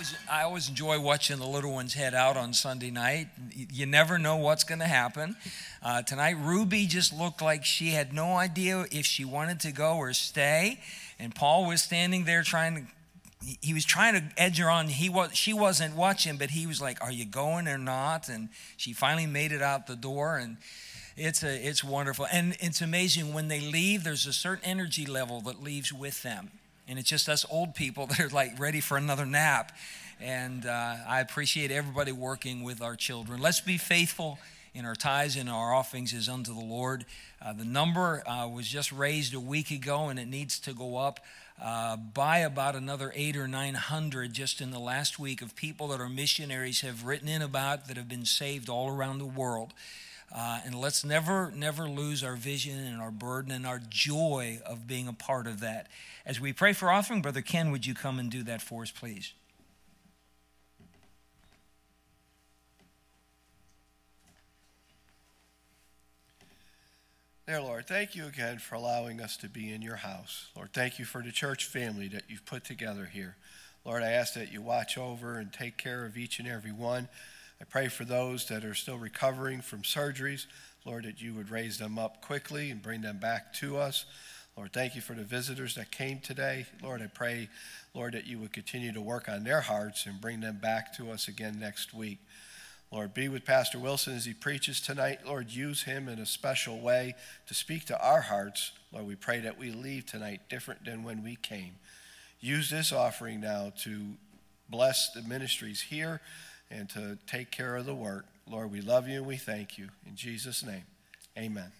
always, I always enjoy watching the little ones head out on Sunday night. You never know what's going to happen. Uh, tonight, Ruby just looked like she had no idea if she wanted to go or stay, and Paul was standing there trying to. He was trying to edge her on. He was, she wasn't watching, but he was like, "Are you going or not?" And she finally made it out the door, and it's a, it's wonderful, and it's amazing when they leave. There's a certain energy level that leaves with them and it's just us old people that are like ready for another nap. And uh, I appreciate everybody working with our children. Let's be faithful in our tithes and our offerings is unto the Lord. Uh, the number uh, was just raised a week ago, and it needs to go up. Uh, by about another eight or nine hundred just in the last week of people that our missionaries have written in about that have been saved all around the world. Uh, and let's never, never lose our vision and our burden and our joy of being a part of that. As we pray for offering, Brother Ken, would you come and do that for us, please? Dear Lord, thank you again for allowing us to be in your house. Lord, thank you for the church family that you've put together here. Lord, I ask that you watch over and take care of each and every one. I pray for those that are still recovering from surgeries. Lord, that you would raise them up quickly and bring them back to us. Lord, thank you for the visitors that came today. Lord, I pray, Lord, that you would continue to work on their hearts and bring them back to us again next week. Lord, be with Pastor Wilson as he preaches tonight. Lord, use him in a special way to speak to our hearts. Lord, we pray that we leave tonight different than when we came. Use this offering now to bless the ministries here and to take care of the work. Lord, we love you and we thank you. In Jesus' name, amen.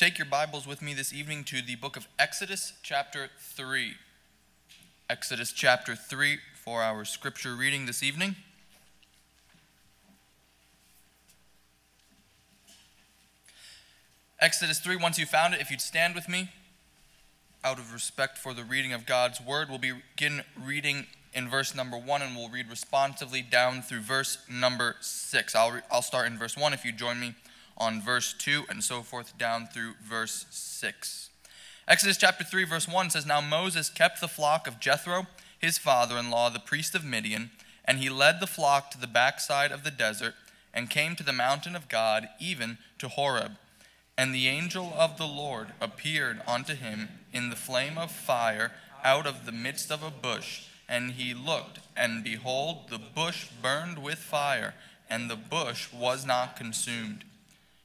Take your Bibles with me this evening to the book of Exodus, chapter 3. Exodus, chapter 3, for our scripture reading this evening. Exodus 3, once you found it, if you'd stand with me, out of respect for the reading of God's word, we'll begin reading in verse number 1 and we'll read responsively down through verse number 6. I'll, re- I'll start in verse 1 if you join me on verse 2 and so forth down through verse 6. Exodus chapter 3, verse 1 says Now Moses kept the flock of Jethro, his father in law, the priest of Midian, and he led the flock to the backside of the desert and came to the mountain of God, even to Horeb. And the angel of the Lord appeared unto him in the flame of fire out of the midst of a bush. And he looked, and behold, the bush burned with fire, and the bush was not consumed.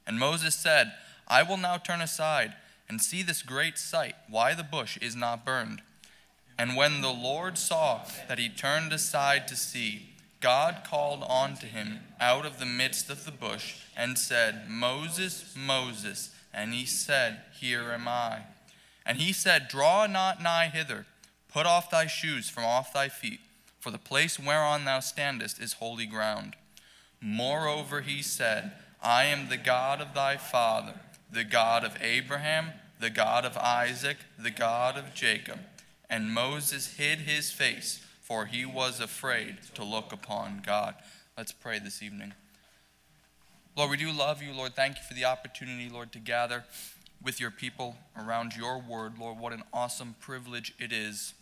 And Moses said, I will now turn aside and see this great sight, why the bush is not burned. And when the Lord saw that he turned aside to see, God called unto him out of the midst of the bush and said, Moses, Moses. And he said, Here am I. And he said, Draw not nigh hither, put off thy shoes from off thy feet, for the place whereon thou standest is holy ground. Moreover, he said, I am the God of thy father, the God of Abraham, the God of Isaac, the God of Jacob. And Moses hid his face, for he was afraid to look upon God. Let's pray this evening. Lord, we do love you, Lord. Thank you for the opportunity, Lord, to gather with your people around your word. Lord, what an awesome privilege it is.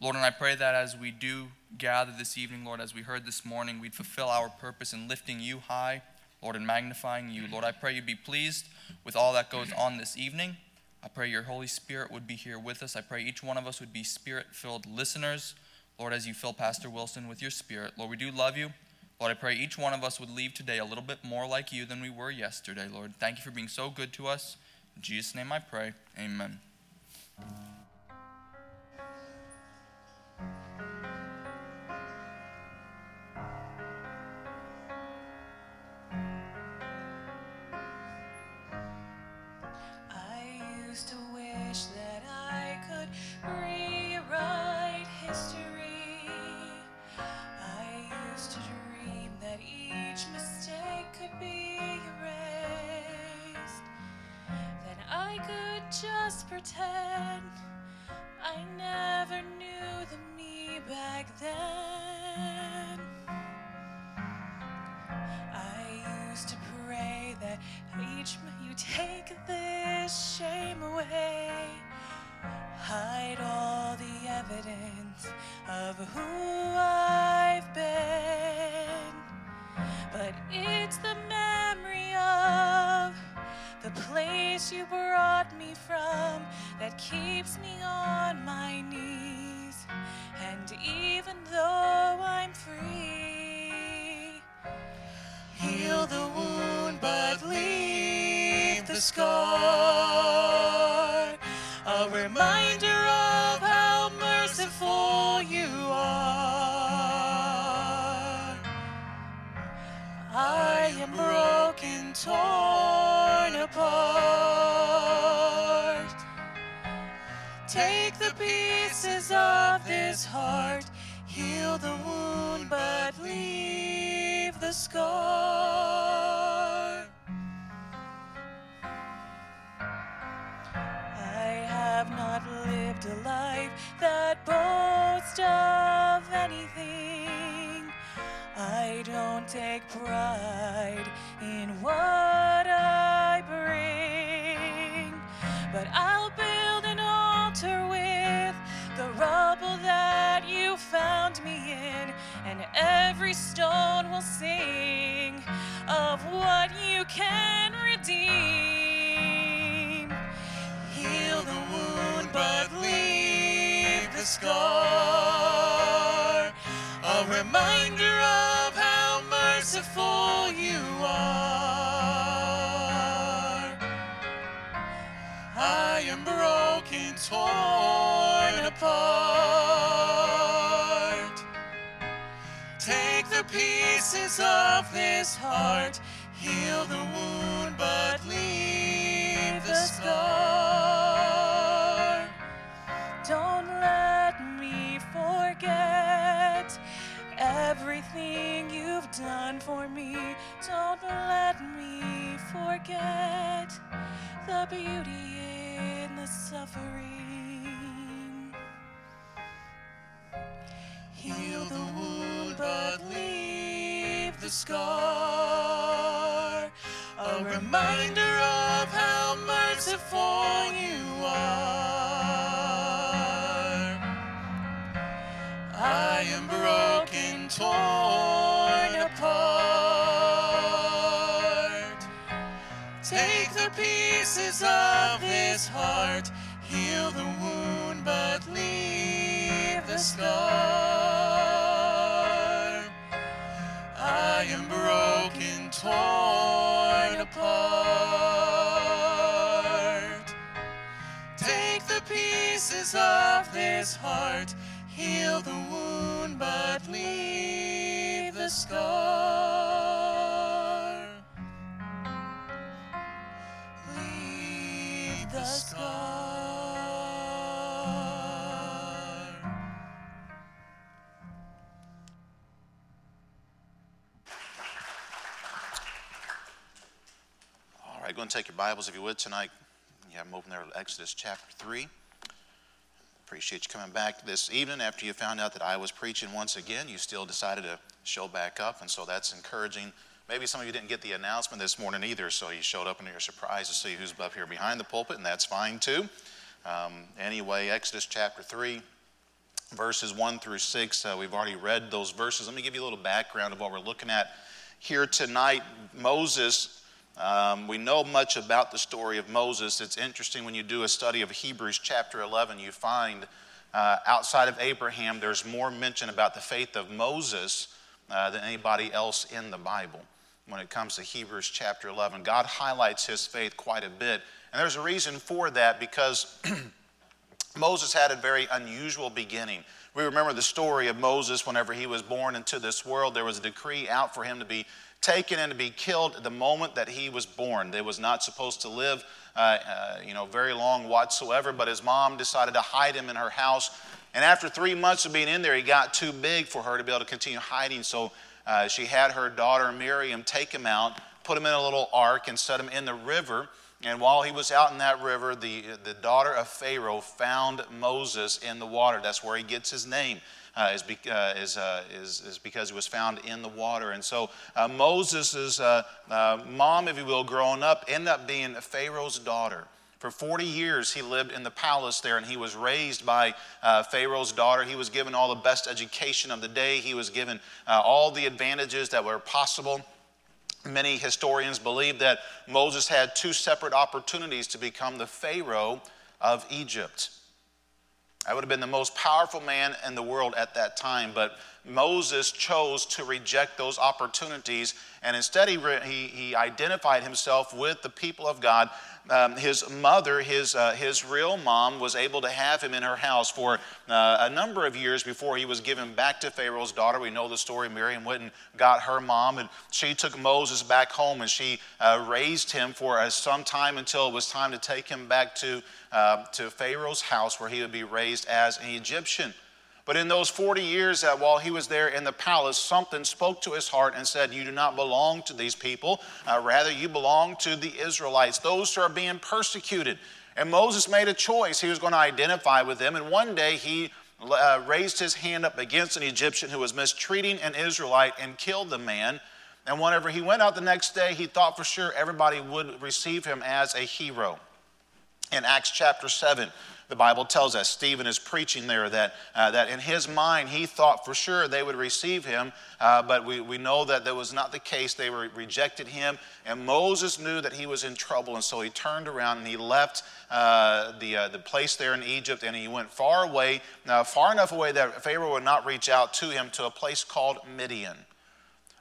Lord, and I pray that as we do gather this evening, Lord, as we heard this morning, we'd fulfill our purpose in lifting you high Lord, in magnifying you. Lord, I pray you be pleased with all that goes on this evening. I pray your Holy Spirit would be here with us. I pray each one of us would be spirit filled listeners. Lord, as you fill Pastor Wilson with your spirit, Lord, we do love you. Lord, I pray each one of us would leave today a little bit more like you than we were yesterday, Lord. Thank you for being so good to us. In Jesus' name I pray. Amen. Back then. I used to pray that each you take this shame away, hide all the evidence of who heart, heal the wound, but leave the scar. I have not lived a life that boasts of anything. I don't take pride in every stone will sing of what you pieces of this heart, heal the wound, but leave the scar. Don't let me forget everything you've done for me. Don't let me forget the beauty in the suffering. Heal the wound, but leave scar. A reminder of how merciful you are. I am broken, torn apart. Take the pieces of this heart, heal the wound, but leave the scar. I am broken, torn apart. Take the pieces of this heart, heal the wound, but leave the scar. Take your Bibles if you would tonight. You have them open there to Exodus chapter 3. Appreciate you coming back this evening after you found out that I was preaching once again. You still decided to show back up, and so that's encouraging. Maybe some of you didn't get the announcement this morning either, so you showed up and you're surprised to see who's up here behind the pulpit, and that's fine too. Um, anyway, Exodus chapter 3, verses 1 through 6. Uh, we've already read those verses. Let me give you a little background of what we're looking at here tonight. Moses um, we know much about the story of Moses. It's interesting when you do a study of Hebrews chapter 11, you find uh, outside of Abraham, there's more mention about the faith of Moses uh, than anybody else in the Bible. When it comes to Hebrews chapter 11, God highlights his faith quite a bit. And there's a reason for that because Moses had a very unusual beginning. We remember the story of Moses whenever he was born into this world. There was a decree out for him to be taken and to be killed the moment that he was born. They was not supposed to live, uh, uh, you know, very long whatsoever. But his mom decided to hide him in her house. And after three months of being in there, he got too big for her to be able to continue hiding. So uh, she had her daughter Miriam take him out, put him in a little ark, and set him in the river. And while he was out in that river, the, the daughter of Pharaoh found Moses in the water. That's where he gets his name. Uh, is, be, uh, is, uh, is, is, because he was found in the water. And so uh, Moses' uh, uh, mom, if you will, growing up, ended up being Pharaoh's daughter. For 40 years, he lived in the palace there, and he was raised by Pharaoh's daughter. He was given all the best education of the day, he was given all the advantages that were possible. Many historians believe that Moses had two separate opportunities to become the Pharaoh of Egypt. I would have been the most powerful man in the world at that time, but Moses chose to reject those opportunities, and instead he, he, he identified himself with the people of God um, his mother, his, uh, his real mom, was able to have him in her house for uh, a number of years before he was given back to Pharaoh's daughter. We know the story. Miriam went and got her mom, and she took Moses back home and she uh, raised him for uh, some time until it was time to take him back to, uh, to Pharaoh's house where he would be raised as an Egyptian. But in those 40 years that while he was there in the palace, something spoke to his heart and said, You do not belong to these people. Uh, rather, you belong to the Israelites, those who are being persecuted. And Moses made a choice. He was going to identify with them. And one day he uh, raised his hand up against an Egyptian who was mistreating an Israelite and killed the man. And whenever he went out the next day, he thought for sure everybody would receive him as a hero. In Acts chapter 7, the Bible tells us. Stephen is preaching there that, uh, that in his mind he thought for sure they would receive him, uh, but we, we know that that was not the case. They were, rejected him, and Moses knew that he was in trouble, and so he turned around and he left uh, the, uh, the place there in Egypt and he went far away, far enough away that Pharaoh would not reach out to him to a place called Midian.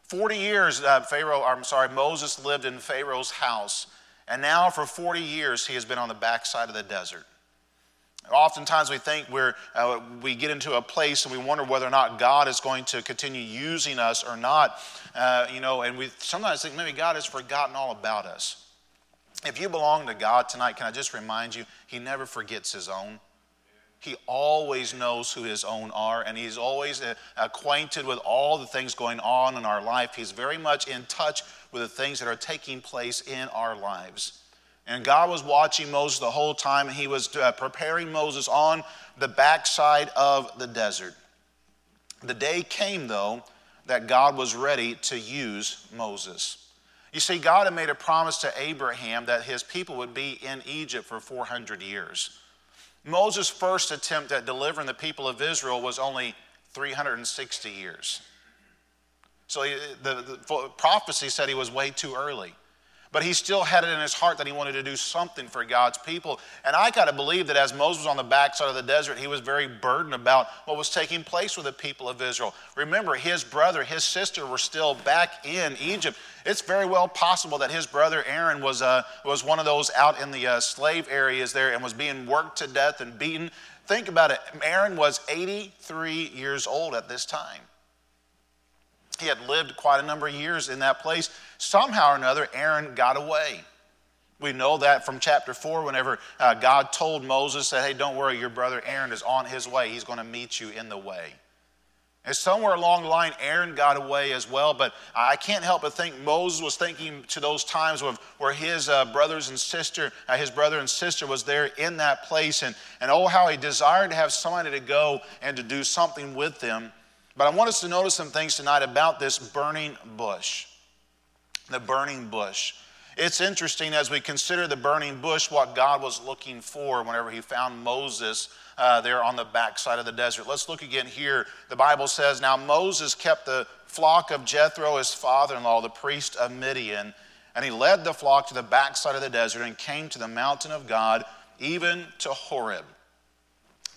40 years, uh, Pharaoh, I'm sorry, Moses lived in Pharaoh's house. And now, for 40 years, he has been on the backside of the desert. Oftentimes we think we're, uh, we get into a place and we wonder whether or not God is going to continue using us or not. Uh, you know, and we sometimes think maybe God has forgotten all about us. If you belong to God tonight, can I just remind you, He never forgets His own. He always knows who His own are, and He's always uh, acquainted with all the things going on in our life. He's very much in touch with the things that are taking place in our lives. And God was watching Moses the whole time, and he was uh, preparing Moses on the backside of the desert. The day came, though, that God was ready to use Moses. You see, God had made a promise to Abraham that his people would be in Egypt for 400 years. Moses' first attempt at delivering the people of Israel was only 360 years. So the, the prophecy said he was way too early. But he still had it in his heart that he wanted to do something for God's people. And I got to believe that as Moses was on the backside of the desert, he was very burdened about what was taking place with the people of Israel. Remember, his brother, his sister were still back in Egypt. It's very well possible that his brother Aaron was, uh, was one of those out in the uh, slave areas there and was being worked to death and beaten. Think about it. Aaron was 83 years old at this time. He had lived quite a number of years in that place. Somehow or another, Aaron got away. We know that from chapter 4, whenever uh, God told Moses that, hey, don't worry, your brother Aaron is on his way. He's going to meet you in the way. And somewhere along the line, Aaron got away as well. But I can't help but think Moses was thinking to those times where, where his uh, brothers and sister, uh, his brother and sister was there in that place. And, and oh, how he desired to have somebody to go and to do something with them. But I want us to notice some things tonight about this burning bush. The burning bush. It's interesting as we consider the burning bush what God was looking for whenever he found Moses uh, there on the backside of the desert. Let's look again here. The Bible says, Now Moses kept the flock of Jethro, his father in law, the priest of Midian, and he led the flock to the backside of the desert and came to the mountain of God, even to Horeb.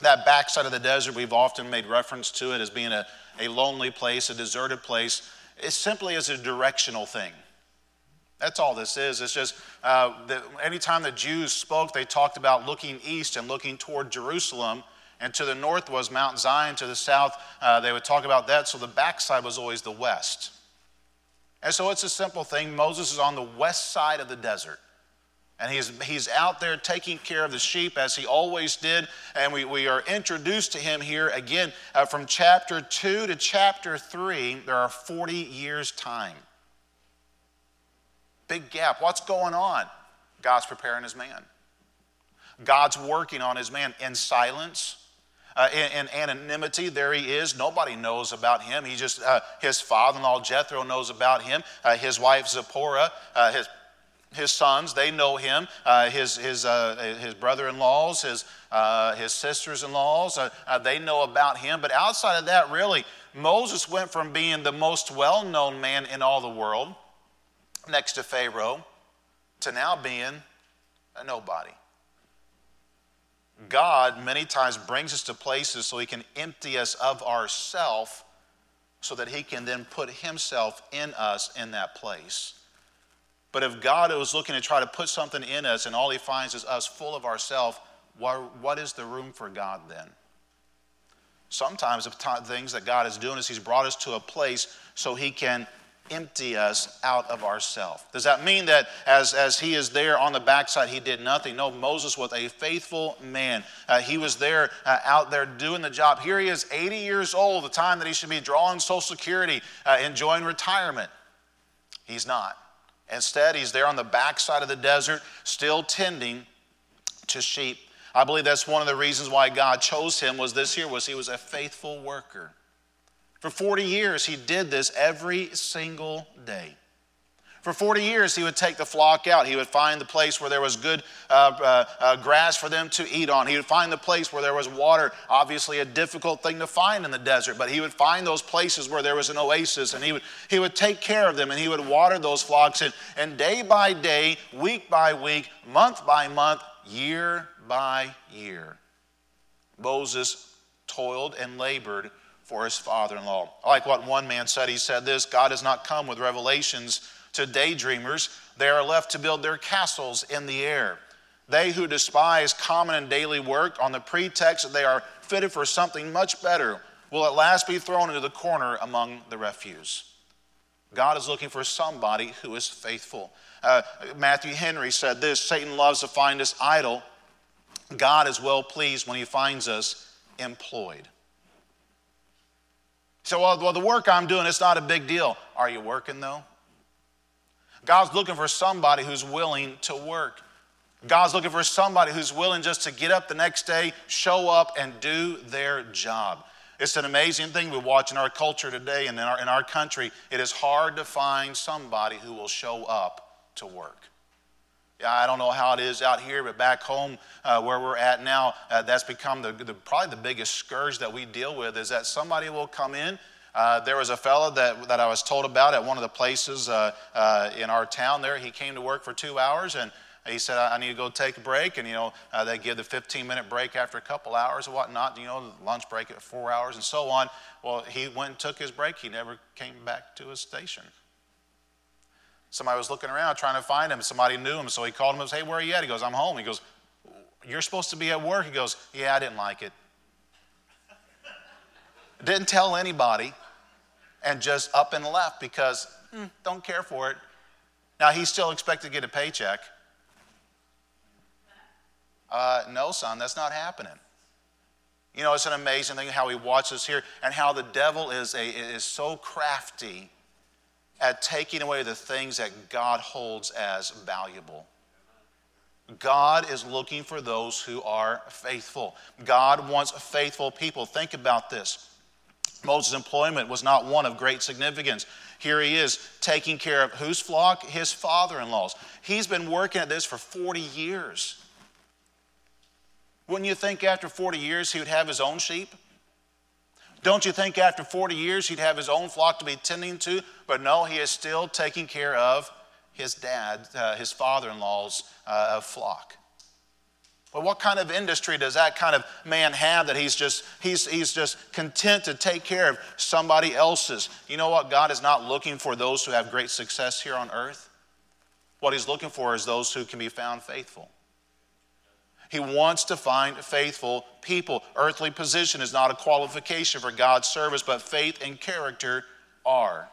That backside of the desert, we've often made reference to it as being a a lonely place, a deserted place. It simply is a directional thing. That's all this is. It's just uh, that anytime the Jews spoke, they talked about looking east and looking toward Jerusalem. And to the north was Mount Zion. To the south, uh, they would talk about that. So the backside was always the west. And so it's a simple thing. Moses is on the west side of the desert. And he's, he's out there taking care of the sheep as he always did. And we, we are introduced to him here again uh, from chapter 2 to chapter 3. There are 40 years' time. Big gap. What's going on? God's preparing his man. God's working on his man in silence. Uh, in, in, anonymity, there he is. Nobody knows about him. He just, uh, his father in law Jethro knows about him. Uh, his wife Zipporah, uh, his his sons, they know him. Uh, his his, uh, his brother in laws, his, uh, his sisters in laws, uh, uh, they know about him. But outside of that, really, Moses went from being the most well known man in all the world, next to Pharaoh, to now being a nobody. God many times brings us to places so he can empty us of ourself so that he can then put himself in us in that place. But if God is looking to try to put something in us and all he finds is us full of ourselves, what is the room for God then? Sometimes the things that God is doing is he's brought us to a place so he can empty us out of ourselves. Does that mean that as, as he is there on the backside, he did nothing? No, Moses was a faithful man. Uh, he was there uh, out there doing the job. Here he is, 80 years old, the time that he should be drawing Social Security, uh, enjoying retirement. He's not. Instead, he's there on the backside of the desert, still tending to sheep. I believe that's one of the reasons why God chose him was this here was he was a faithful worker. For 40 years he did this every single day. For 40 years, he would take the flock out. He would find the place where there was good uh, uh, uh, grass for them to eat on. He would find the place where there was water, obviously a difficult thing to find in the desert, but he would find those places where there was an oasis and he would, he would take care of them and he would water those flocks. And, and day by day, week by week, month by month, year by year, Moses toiled and labored for his father in law. I like what one man said. He said this God has not come with revelations to daydreamers, they are left to build their castles in the air. They who despise common and daily work on the pretext that they are fitted for something much better will at last be thrown into the corner among the refuse. God is looking for somebody who is faithful. Uh, Matthew Henry said this Satan loves to find us idle. God is well pleased when he finds us employed. So, well, the work I'm doing, it's not a big deal. Are you working though? God's looking for somebody who's willing to work. God's looking for somebody who's willing just to get up the next day, show up, and do their job. It's an amazing thing we watch in our culture today and in our, in our country. It is hard to find somebody who will show up to work. Yeah, I don't know how it is out here, but back home uh, where we're at now, uh, that's become the, the, probably the biggest scourge that we deal with is that somebody will come in uh, there was a fellow that, that I was told about at one of the places uh, uh, in our town there. He came to work for two hours and he said, I need to go take a break. And, you know, uh, they give the 15 minute break after a couple hours and whatnot, you know, lunch break at four hours and so on. Well, he went and took his break. He never came back to his station. Somebody was looking around trying to find him. Somebody knew him. So he called him and said, Hey, where are you at? He goes, I'm home. He goes, You're supposed to be at work. He goes, Yeah, I didn't like it. Didn't tell anybody and just up and left because mm, don't care for it. Now, he's still expected to get a paycheck. Uh, no, son, that's not happening. You know, it's an amazing thing how he watches here and how the devil is, a, is so crafty at taking away the things that God holds as valuable. God is looking for those who are faithful. God wants faithful people. Think about this. Moses' employment was not one of great significance. Here he is taking care of whose flock? His father in law's. He's been working at this for 40 years. Wouldn't you think after 40 years he would have his own sheep? Don't you think after 40 years he'd have his own flock to be tending to? But no, he is still taking care of his dad, uh, his father in law's uh, flock. But what kind of industry does that kind of man have that he's just he's he's just content to take care of somebody else's? You know what? God is not looking for those who have great success here on earth. What he's looking for is those who can be found faithful. He wants to find faithful people. Earthly position is not a qualification for God's service, but faith and character are.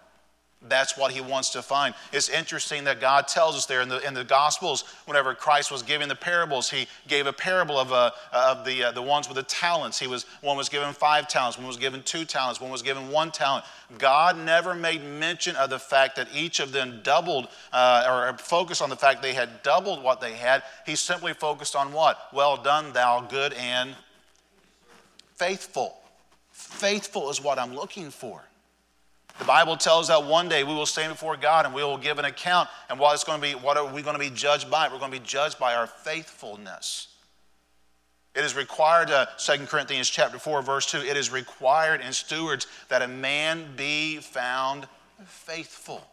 That's what he wants to find. It's interesting that God tells us there in the, in the Gospels, whenever Christ was giving the parables, he gave a parable of, uh, of the, uh, the ones with the talents. He was, one was given five talents, one was given two talents, one was given one talent. God never made mention of the fact that each of them doubled uh, or focused on the fact they had doubled what they had. He simply focused on what? Well done, thou good and faithful. Faithful is what I'm looking for. The Bible tells that one day we will stand before God and we will give an account. And what it's going to be, what are we going to be judged by? We're going to be judged by our faithfulness. It is required, uh, 2 Corinthians chapter 4, verse 2, it is required in stewards that a man be found faithful.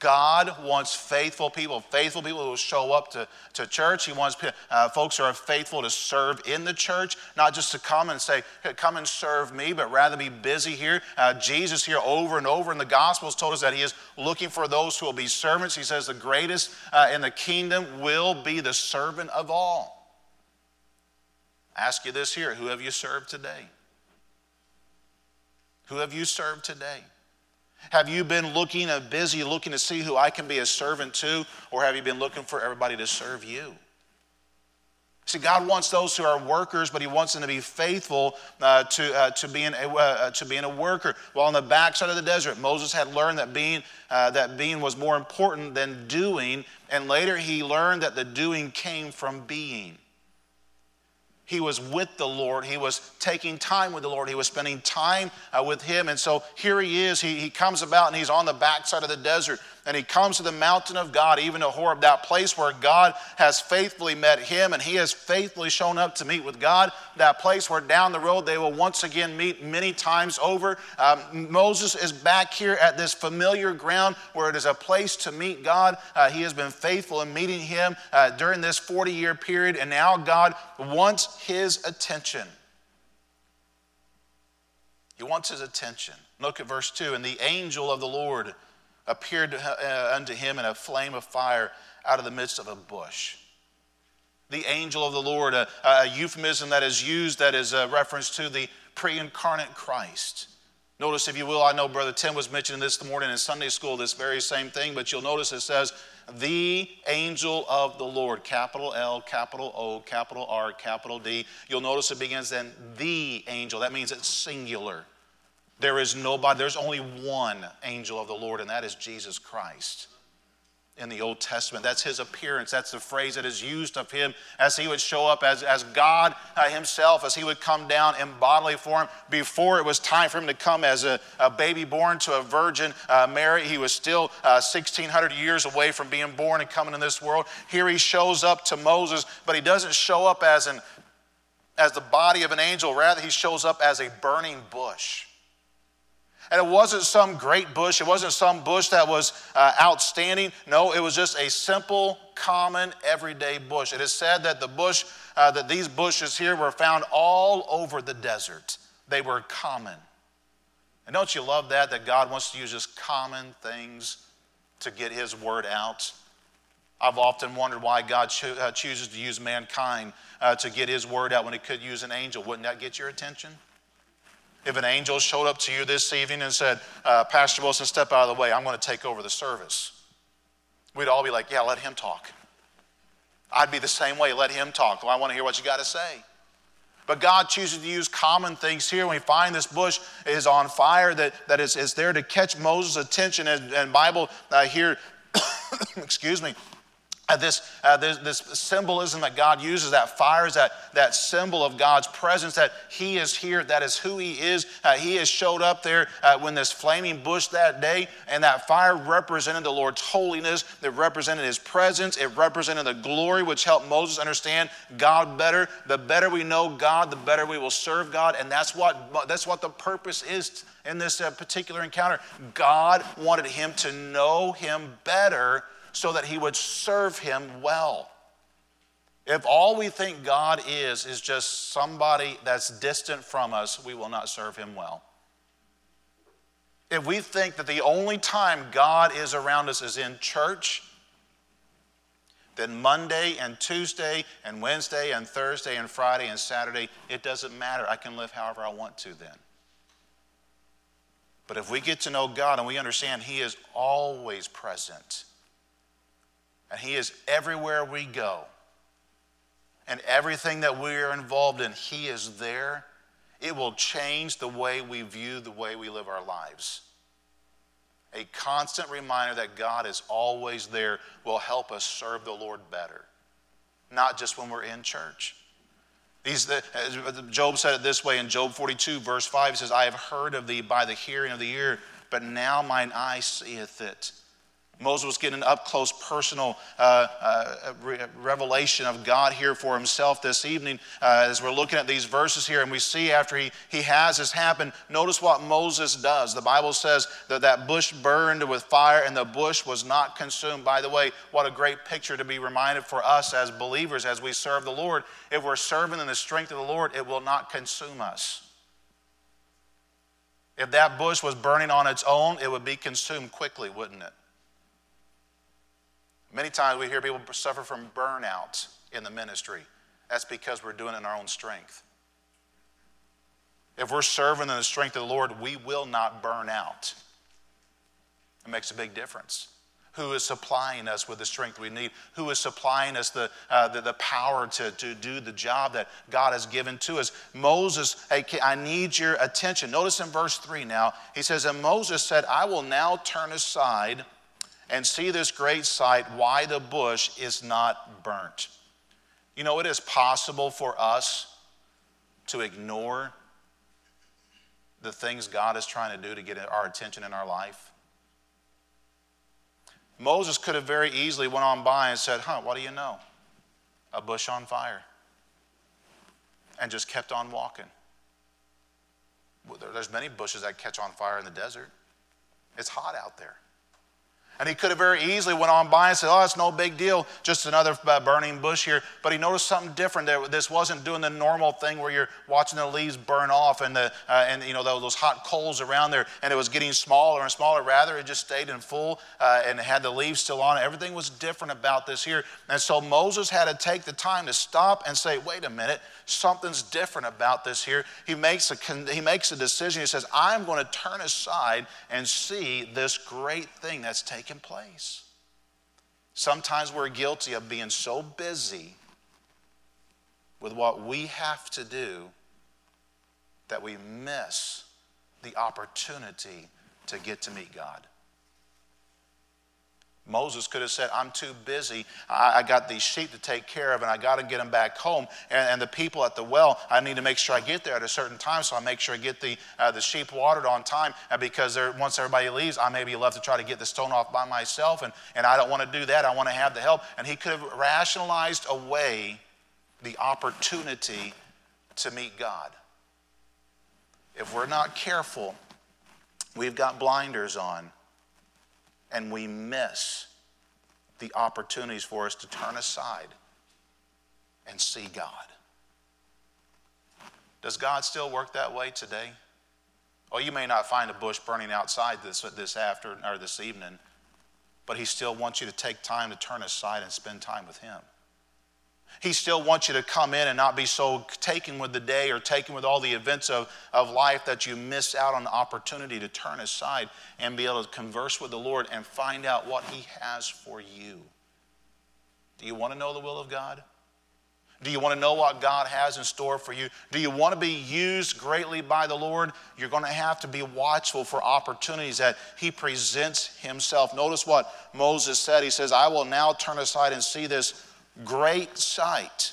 God wants faithful people, faithful people who will show up to, to church. He wants uh, folks who are faithful to serve in the church, not just to come and say, come and serve me, but rather be busy here. Uh, Jesus here over and over in the Gospels told us that he is looking for those who will be servants. He says the greatest uh, in the kingdom will be the servant of all. ask you this here who have you served today? Who have you served today? Have you been looking, uh, busy looking to see who I can be a servant to, or have you been looking for everybody to serve you? See, God wants those who are workers, but He wants them to be faithful uh, to, uh, to, being a, uh, to being a worker. While on the backside of the desert, Moses had learned that being, uh, that being was more important than doing, and later he learned that the doing came from being he was with the Lord. He was taking time with the Lord. He was spending time uh, with Him. And so here he is. He, he comes about and he's on the backside of the desert and he comes to the mountain of God, even to Horeb, that place where God has faithfully met him and he has faithfully shown up to meet with God, that place where down the road they will once again meet many times over. Um, Moses is back here at this familiar ground where it is a place to meet God. Uh, he has been faithful in meeting him uh, during this 40 year period, and now God wants his attention. He wants his attention. Look at verse 2 And the angel of the Lord appeared uh, unto him in a flame of fire out of the midst of a bush. The angel of the Lord, a, a euphemism that is used that is a reference to the pre incarnate Christ. Notice, if you will, I know Brother Tim was mentioning this morning in Sunday school, this very same thing, but you'll notice it says, the angel of the Lord, capital L, capital O, capital R, capital D. You'll notice it begins then, the angel. That means it's singular. There is nobody, there's only one angel of the Lord, and that is Jesus Christ in the Old Testament. That's his appearance. That's the phrase that is used of him as he would show up as, as God uh, himself, as he would come down in bodily form. Before it was time for him to come as a, a baby born to a virgin uh, Mary, he was still uh, 1,600 years away from being born and coming in this world. Here he shows up to Moses, but he doesn't show up as, an, as the body of an angel. Rather, he shows up as a burning bush. And it wasn't some great bush, it wasn't some bush that was uh, outstanding. No, it was just a simple, common, everyday bush. It is said that the bush, uh, that these bushes here were found all over the desert, they were common. And don't you love that? That God wants to use just common things to get His word out. I've often wondered why God cho- uh, chooses to use mankind uh, to get His word out when He could use an angel. Wouldn't that get your attention? If an angel showed up to you this evening and said, uh, Pastor Wilson, step out of the way, I'm going to take over the service, we'd all be like, Yeah, let him talk. I'd be the same way, let him talk. Well, I want to hear what you got to say. But God chooses to use common things here. When we find this bush is on fire, that, that is, is there to catch Moses' attention. And, and Bible uh, here, excuse me, uh, this, uh, this, this, symbolism that God uses, that fire is that, that symbol of God's presence, that He is here, that is who He is. Uh, he has showed up there uh, when this flaming bush that day, and that fire represented the Lord's holiness, it represented His presence, it represented the glory which helped Moses understand God better. The better we know God, the better we will serve God, and that's what, that's what the purpose is in this uh, particular encounter. God wanted him to know Him better so that he would serve him well. If all we think God is is just somebody that's distant from us, we will not serve him well. If we think that the only time God is around us is in church, then Monday and Tuesday and Wednesday and Thursday and Friday and Saturday, it doesn't matter. I can live however I want to then. But if we get to know God and we understand He is always present, and He is everywhere we go, and everything that we are involved in, He is there, it will change the way we view the way we live our lives. A constant reminder that God is always there will help us serve the Lord better, not just when we're in church. These, the, Job said it this way in Job 42, verse 5. He says, I have heard of thee by the hearing of the ear, but now mine eye seeth it. Moses was getting an up close, personal uh, uh, re- revelation of God here for himself this evening uh, as we're looking at these verses here. And we see after he, he has this happen, notice what Moses does. The Bible says that that bush burned with fire and the bush was not consumed. By the way, what a great picture to be reminded for us as believers as we serve the Lord. If we're serving in the strength of the Lord, it will not consume us. If that bush was burning on its own, it would be consumed quickly, wouldn't it? Many times we hear people suffer from burnout in the ministry. That's because we're doing it in our own strength. If we're serving in the strength of the Lord, we will not burn out. It makes a big difference. Who is supplying us with the strength we need? Who is supplying us the, uh, the, the, power to, to do the job that God has given to us? Moses, hey, I need your attention. Notice in verse 3 now, he says, And Moses said, I will now turn aside and see this great sight, why the bush is not burnt. You know, it is possible for us to ignore the things God is trying to do to get our attention in our life. Moses could have very easily went on by and said, "Huh, what do you know? A bush on fire." And just kept on walking. There's many bushes that catch on fire in the desert. It's hot out there. And he could have very easily went on by and said, "Oh, it's no big deal, just another uh, burning bush here." But he noticed something different. There, this wasn't doing the normal thing where you're watching the leaves burn off and the uh, and you know those hot coals around there, and it was getting smaller and smaller. Rather, it just stayed in full uh, and had the leaves still on. Everything was different about this here, and so Moses had to take the time to stop and say, "Wait a minute, something's different about this here." He makes a he makes a decision. He says, "I'm going to turn aside and see this great thing that's taking." taking place. Sometimes we're guilty of being so busy with what we have to do that we miss the opportunity to get to meet God. Moses could have said, I'm too busy. I, I got these sheep to take care of, and I got to get them back home. And, and, the people at the well, I need to make sure I get there at a certain time, so I make sure I get the, uh, the sheep watered on time. Because once everybody leaves, I may be left to try to get the stone off by myself, and, and I don't want to do that. I want to have the help. And he could have rationalized away the opportunity to meet God. If we're not careful, we've got blinders on and we miss the opportunities for us to turn aside and see God. Does God still work that way today? Oh, you may not find a bush burning outside this, this after or this evening, but He still wants you to take time to turn aside and spend time with Him. He still wants you to come in and not be so taken with the day or taken with all the events of, of life that you miss out on the opportunity to turn aside and be able to converse with the Lord and find out what He has for you. Do you want to know the will of God? Do you want to know what God has in store for you? Do you want to be used greatly by the Lord? You're going to have to be watchful for opportunities that He presents Himself. Notice what Moses said. He says, I will now turn aside and see this great sight.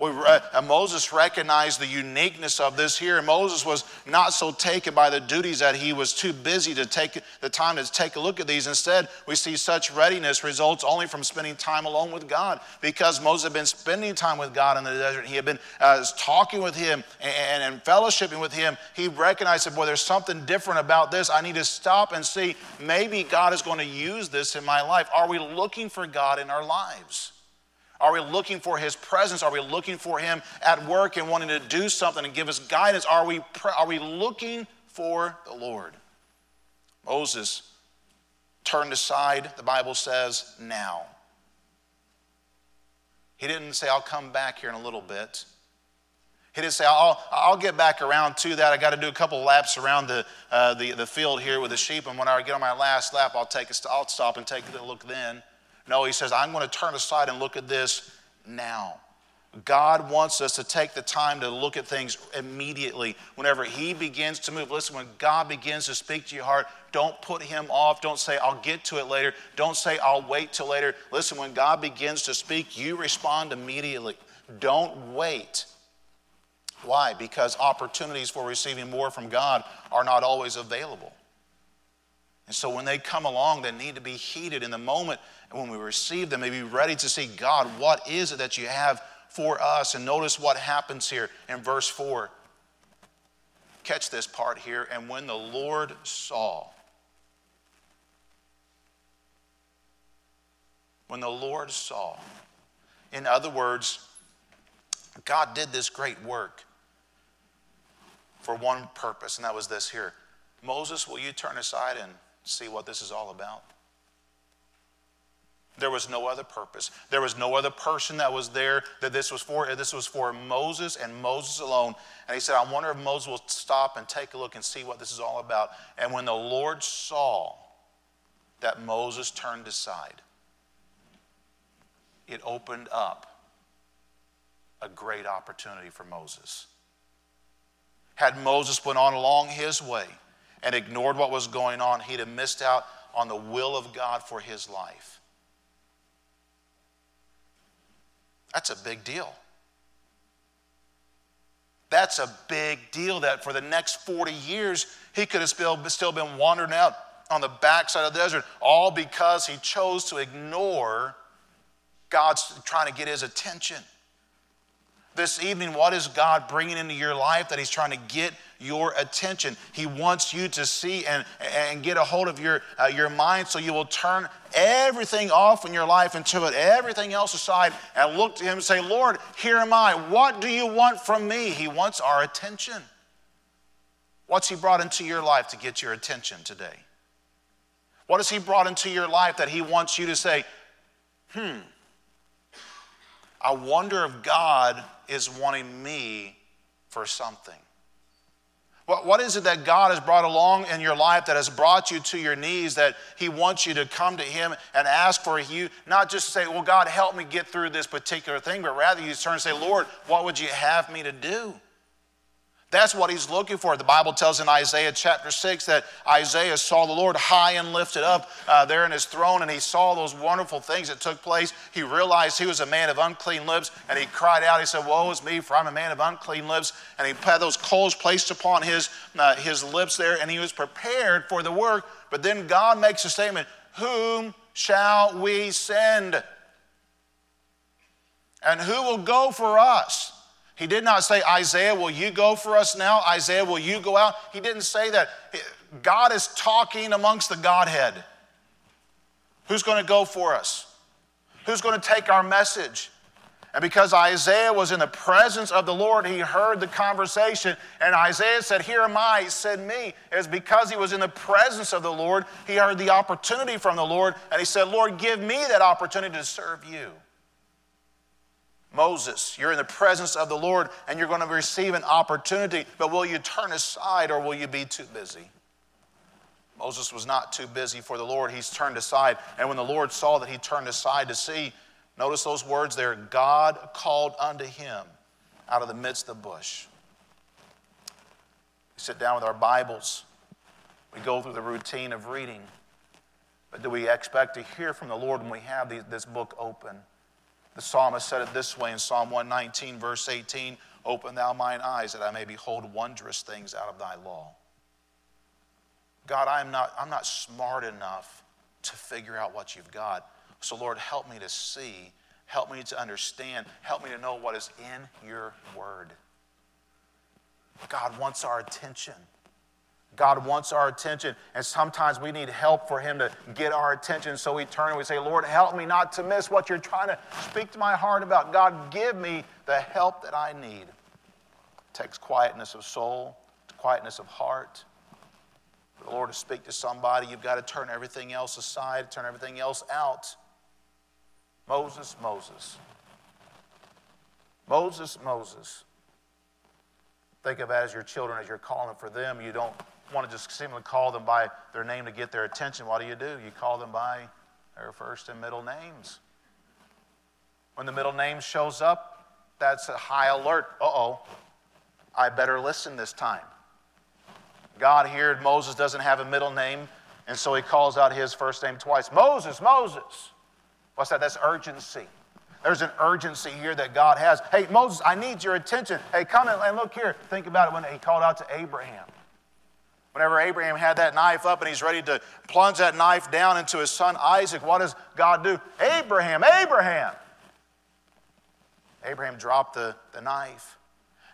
Uh, Moses recognized the uniqueness of this here. Moses was not so taken by the duties that he was too busy to take the time to take a look at these. Instead, we see such readiness results only from spending time alone with God. Because Moses had been spending time with God in the desert, he had been uh, talking with him and, and, and fellowshipping with him. He recognized that, boy, there's something different about this. I need to stop and see maybe God is going to use this in my life. Are we looking for God in our lives? Are we looking for His presence? Are we looking for Him at work and wanting to do something and give us guidance? Are we, are we looking for the Lord? Moses turned aside, the Bible says, now. He didn't say, I'll come back here in a little bit. He didn't say, I'll, I'll get back around to that. I got to do a couple laps around the, uh, the, the field here with the sheep, and when I get on my last lap, I'll, take a, I'll stop and take a look then. No, he says, I'm going to turn aside and look at this now. God wants us to take the time to look at things immediately. Whenever He begins to move, listen, when God begins to speak to your heart, don't put Him off. Don't say, I'll get to it later. Don't say, I'll wait till later. Listen, when God begins to speak, you respond immediately. Don't wait. Why? Because opportunities for receiving more from God are not always available. And so when they come along, they need to be heeded in the moment. And when we receive them, they be ready to see God, what is it that you have for us. And notice what happens here in verse 4. Catch this part here. And when the Lord saw, when the Lord saw, in other words, God did this great work for one purpose, and that was this here. Moses, will you turn aside and see what this is all about? There was no other purpose. There was no other person that was there that this was for. This was for Moses and Moses alone. And he said, I wonder if Moses will stop and take a look and see what this is all about. And when the Lord saw that Moses turned aside, it opened up a great opportunity for Moses. Had Moses went on along his way and ignored what was going on, he'd have missed out on the will of God for his life. That's a big deal. That's a big deal that for the next 40 years, he could have still, still been wandering out on the backside of the desert, all because he chose to ignore God's trying to get his attention. This evening, what is God bringing into your life that he's trying to get your attention. He wants you to see and, and get a hold of your, uh, your mind so you will turn everything off in your life and put everything else aside and look to Him and say, Lord, here am I. What do you want from me? He wants our attention. What's He brought into your life to get your attention today? What has He brought into your life that He wants you to say, hmm, I wonder if God is wanting me for something? What, what is it that God has brought along in your life that has brought you to your knees that He wants you to come to Him and ask for you, not just say, Well, God, help me get through this particular thing, but rather you turn and say, Lord, what would you have me to do? That's what he's looking for. The Bible tells in Isaiah chapter 6 that Isaiah saw the Lord high and lifted up uh, there in his throne, and he saw those wonderful things that took place. He realized he was a man of unclean lips, and he cried out. He said, Woe is me, for I'm a man of unclean lips. And he had those coals placed upon his, uh, his lips there, and he was prepared for the work. But then God makes a statement Whom shall we send? And who will go for us? He did not say, Isaiah, will you go for us now? Isaiah, will you go out? He didn't say that. God is talking amongst the Godhead. Who's going to go for us? Who's going to take our message? And because Isaiah was in the presence of the Lord, he heard the conversation. And Isaiah said, Here am I, said me. It was because he was in the presence of the Lord, he heard the opportunity from the Lord, and he said, Lord, give me that opportunity to serve you. Moses, you're in the presence of the Lord and you're going to receive an opportunity, but will you turn aside or will you be too busy? Moses was not too busy for the Lord. He's turned aside. And when the Lord saw that he turned aside to see, notice those words there God called unto him out of the midst of the bush. We sit down with our Bibles, we go through the routine of reading. But do we expect to hear from the Lord when we have this book open? The psalmist said it this way in Psalm 119, verse 18 Open thou mine eyes that I may behold wondrous things out of thy law. God, I'm not, I'm not smart enough to figure out what you've got. So, Lord, help me to see, help me to understand, help me to know what is in your word. God wants our attention. God wants our attention, and sometimes we need help for Him to get our attention. So we turn and we say, Lord, help me not to miss what you're trying to speak to my heart about. God, give me the help that I need. It takes quietness of soul, quietness of heart. For the Lord to speak to somebody, you've got to turn everything else aside, turn everything else out. Moses, Moses. Moses, Moses. Think of it as your children, as you're calling for them. You don't want to just simply call them by their name to get their attention. What do you do? You call them by their first and middle names. When the middle name shows up, that's a high alert. Uh oh, I better listen this time. God here, Moses doesn't have a middle name, and so he calls out his first name twice Moses, Moses. What's that? That's urgency. There's an urgency here that God has. Hey, Moses, I need your attention. Hey, come and look here. Think about it when he called out to Abraham. Whenever Abraham had that knife up and he's ready to plunge that knife down into his son Isaac, what does God do? Abraham, Abraham. Abraham dropped the, the knife.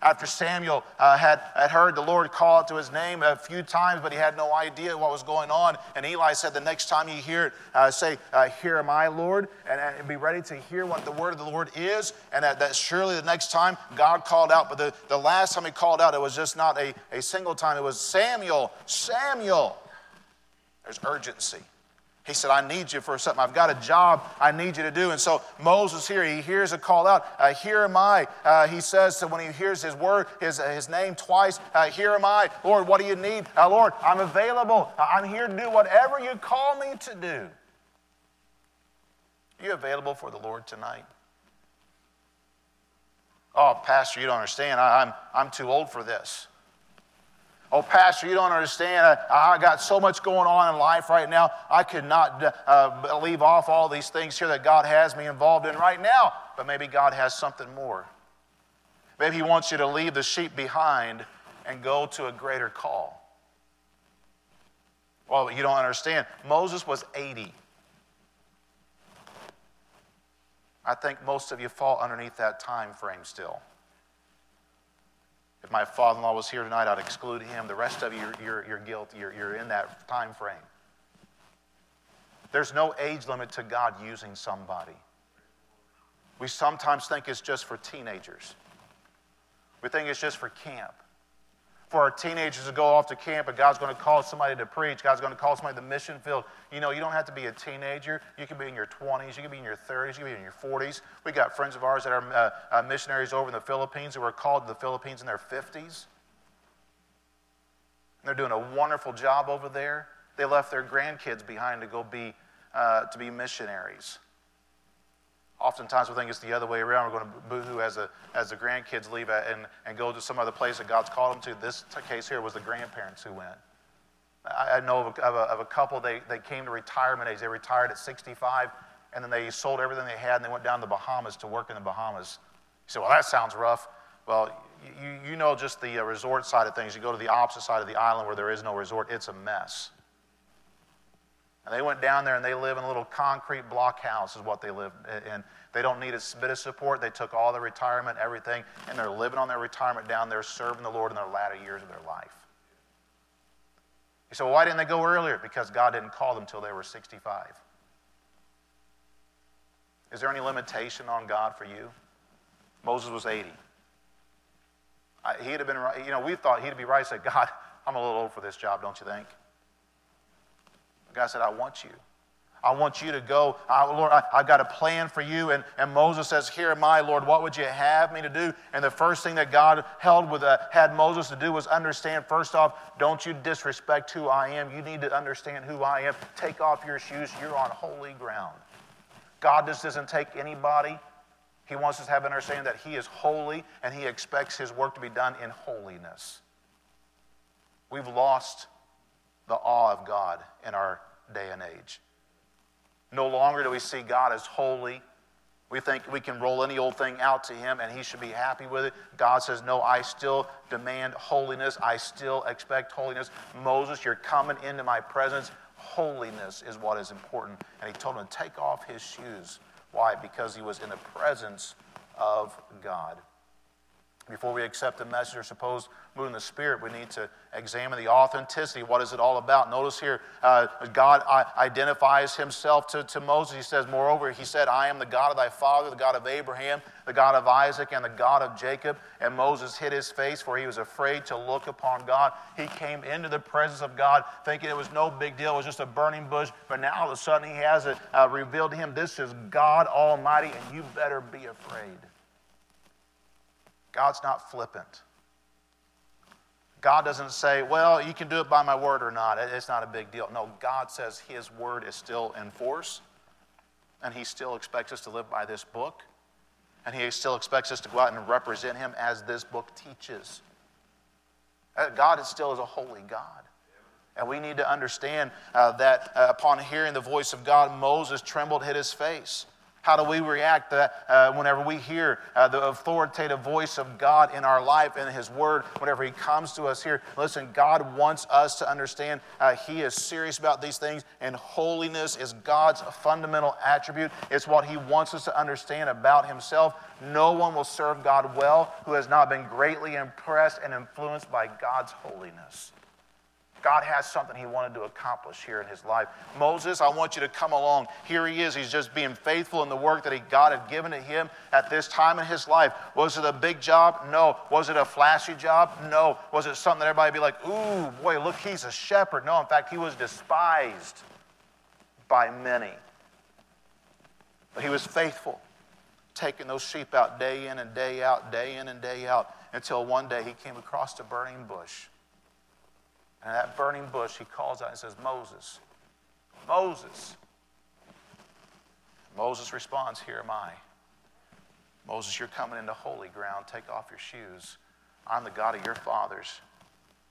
After Samuel uh, had, had heard the Lord call out to his name a few times, but he had no idea what was going on. And Eli said, The next time you hear it, uh, say, uh, Here am I, Lord, and, and, be ready to hear what the word of the Lord is. And that, that surely the next time God called out, but the, the last time he called out, it was just not a, a single time. It was Samuel, Samuel. There's urgency. He said, I need you for something. I've got a job I need you to do. And so Moses here, he hears a call out, uh, Here am I. Uh, he says so when he hears his word, his, uh, his name twice, uh, Here am I. Lord, what do you need? Uh, Lord, I'm available. I'm here to do whatever you call me to do. Are you available for the Lord tonight? Oh, Pastor, you don't understand. I, I'm, I'm too old for this. Oh, Pastor, you don't understand. I, I, got so much going on in life right now. I could not uh, leave off all these things here that God has me involved in right now. But maybe God has something more. Maybe He wants you to leave the sheep behind and go to a greater call. Well, you don't understand. Moses was 80. I think most of you fall underneath that time frame still. If my father in law was here tonight, I'd exclude him. The rest of you, you're, you're, you're guilty. You're, you're in that time frame. There's no age limit to God using somebody. We sometimes think it's just for teenagers, we think it's just for camp for our teenagers to go off to camp and God's going to call somebody to preach. God's going to call somebody to the mission field. You know, you don't have to be a teenager. You can be in your 20s. You can be in your 30s. You can be in your 40s. We got friends of ours that are uh, uh, missionaries over in the Philippines who were called to the Philippines in their 50s. And they're doing a wonderful job over there. They left their grandkids behind to go be, uh, to be missionaries. Oftentimes we think it's the other way around. We're going to boohoo as, a, as the grandkids leave and, and go to some other place that God's called them to. This case here was the grandparents who went. I, I know of a, of, a, of a, couple, they, they came to retirement age. They retired at 65, and then they sold everything they had, and they went down to the Bahamas to work in the Bahamas. You say, well, that sounds rough. Well, you, you know just the uh, resort side of things. You go to the opposite side of the island where there is no resort, it's a mess. And they went down there and they live in a little concrete block house, is what they live in. They don't need a bit of support. They took all their retirement, everything, and they're living on their retirement down there, serving the Lord in their latter years of their life. You say, well, why didn't they go earlier? Because God didn't call them until they were 65. Is there any limitation on God for you? Moses was 80. I, he'd have been right. You know, we thought he'd be right. Said, God, I'm a little old for this job, don't you think? God said, I want you. I want you to go. Uh, Lord, I, have got a plan for you. And, and Moses says, Here am I, Lord. What would you have me to do? And the first thing that God held with, uh, had Moses to do was understand, first off, don't you disrespect who I am. You need to understand who I am. Take off your shoes. You're on holy ground. God just doesn't take anybody. He wants us to have an understanding that He is holy and He expects His work to be done in holiness. We've lost the awe of God in our day and age. No longer do we see God as holy. We think we can roll any old thing out to Him and He should be happy with it. God says, No, I still demand holiness. I still expect holiness. Moses, you're coming into my presence. Holiness is what is important. And He told him to take off his shoes. Why? Because he was in the presence of God. Before we accept the message or suppose move in the Spirit, we need to examine the authenticity. What is it all about? Notice here, uh, God uh, identifies himself to, to Moses. He says, Moreover, he said, I am the God of thy father, the God of Abraham, the God of Isaac, and the God of Jacob. And Moses hid his face, for he was afraid to look upon God. He came into the presence of God thinking it was no big deal, it was just a burning bush. But now all of a sudden, he has it uh, revealed to him this is God Almighty, and you better be afraid. God's not flippant. God doesn't say, well, you can do it by my word or not. It's not a big deal. No, God says his word is still in force, and he still expects us to live by this book, and he still expects us to go out and represent him as this book teaches. Uh, God is still is a holy God. And we need to understand uh, that uh, upon hearing the voice of God, Moses trembled, hid his face. How do we react that, uh, whenever we hear uh, the authoritative voice of God in our life and His Word, whenever He comes to us here? Listen, God wants us to understand uh, He is serious about these things, and holiness is God's fundamental attribute. It's what He wants us to understand about Himself. No one will serve God well who has not been greatly impressed and influenced by God's holiness. God has something he wanted to accomplish here in his life. Moses, I want you to come along. Here he is. He's just being faithful in the work that he, God had given to him at this time in his life. Was it a big job? No. Was it a flashy job? No. Was it something that everybody be like, ooh, boy, look, he's a shepherd? No, in fact, he was despised by many. But he was faithful, taking those sheep out day in and day out, day in and day out, until one day he came across a burning bush. And that burning bush, he calls out and says, Moses, Moses. Moses responds, Here am I. Moses, you're coming into holy ground. Take off your shoes. I'm the God of your fathers.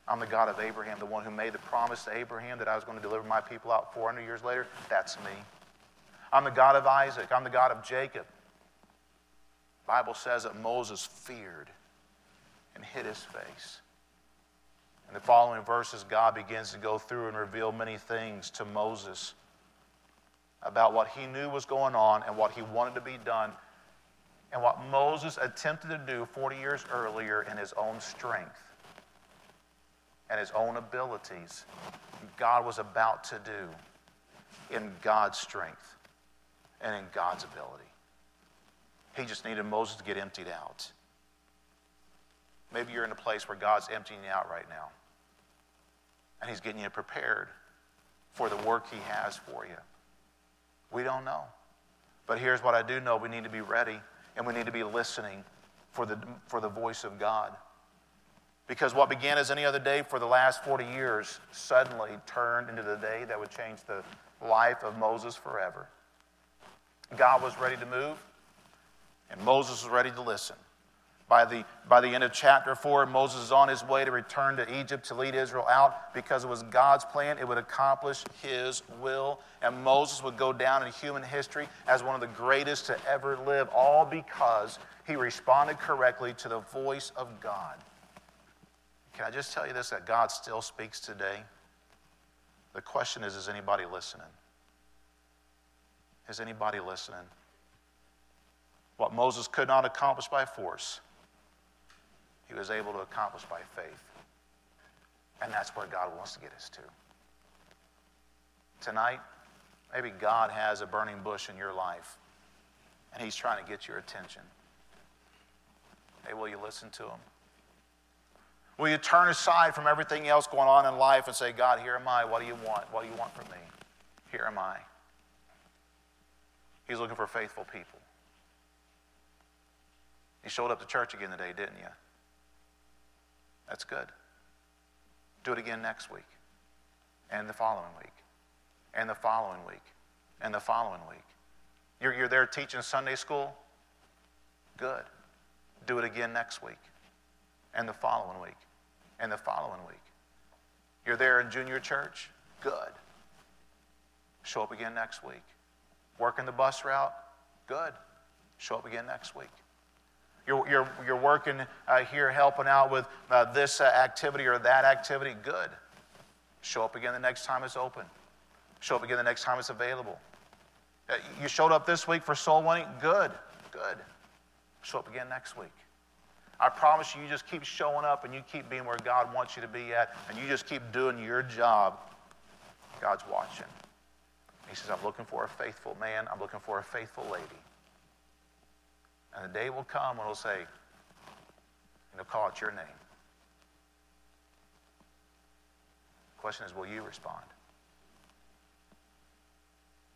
I'm the God of Abraham, the one who made the promise to Abraham that I was going to deliver my people out 400 years later. That's me. I'm the God of Isaac. I'm the God of Jacob. The Bible says that Moses feared and hid his face. In the following verses, God begins to go through and reveal many things to Moses about what he knew was going on and what he wanted to be done and what Moses attempted to do 40 years earlier in his own strength and his own abilities. God was about to do in God's strength and in God's ability. He just needed Moses to get emptied out. Maybe you're in a place where God's emptying you out right now. And He's getting you prepared for the work He has for you. We don't know. But here's what I do know we need to be ready and we need to be listening for the, for the voice of God. Because what began as any other day for the last 40 years suddenly turned into the day that would change the life of Moses forever. God was ready to move, and Moses was ready to listen. By the, by the end of chapter 4, Moses is on his way to return to Egypt to lead Israel out because it was God's plan. It would accomplish his will. And Moses would go down in human history as one of the greatest to ever live, all because he responded correctly to the voice of God. Can I just tell you this that God still speaks today? The question is is anybody listening? Is anybody listening? What Moses could not accomplish by force, he was able to accomplish by faith. And that's where God wants to get us to. Tonight, maybe God has a burning bush in your life, and He's trying to get your attention. Hey, will you listen to Him? Will you turn aside from everything else going on in life and say, God, here am I. What do you want? What do you want from me? Here am I. He's looking for faithful people. You showed up to church again today, didn't you? That's good. Do it again next week, and the following week, and the following week, and the following week. You're, you're there teaching Sunday school? Good. Do it again next week, and the following week, and the following week. You're there in junior church? Good. Show up again next week. Working the bus route? Good. Show up again next week. You're, you're, you're working uh, here helping out with uh, this uh, activity or that activity. Good. Show up again the next time it's open. Show up again the next time it's available. Uh, you showed up this week for soul winning. Good. Good. Show up again next week. I promise you, you just keep showing up and you keep being where God wants you to be at, and you just keep doing your job. God's watching. He says, I'm looking for a faithful man. I'm looking for a faithful lady. And the day will come when he'll say, and he'll call out your name. The question is, will you respond?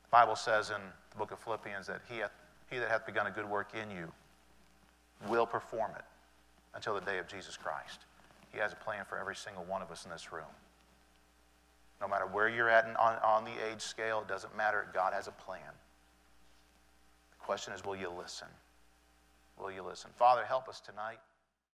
The Bible says in the book of Philippians that he, hath, he that hath begun a good work in you will perform it until the day of Jesus Christ. He has a plan for every single one of us in this room. No matter where you're at on, on the age scale, it doesn't matter. God has a plan. The question is, will you listen? Will you listen? Father, help us tonight.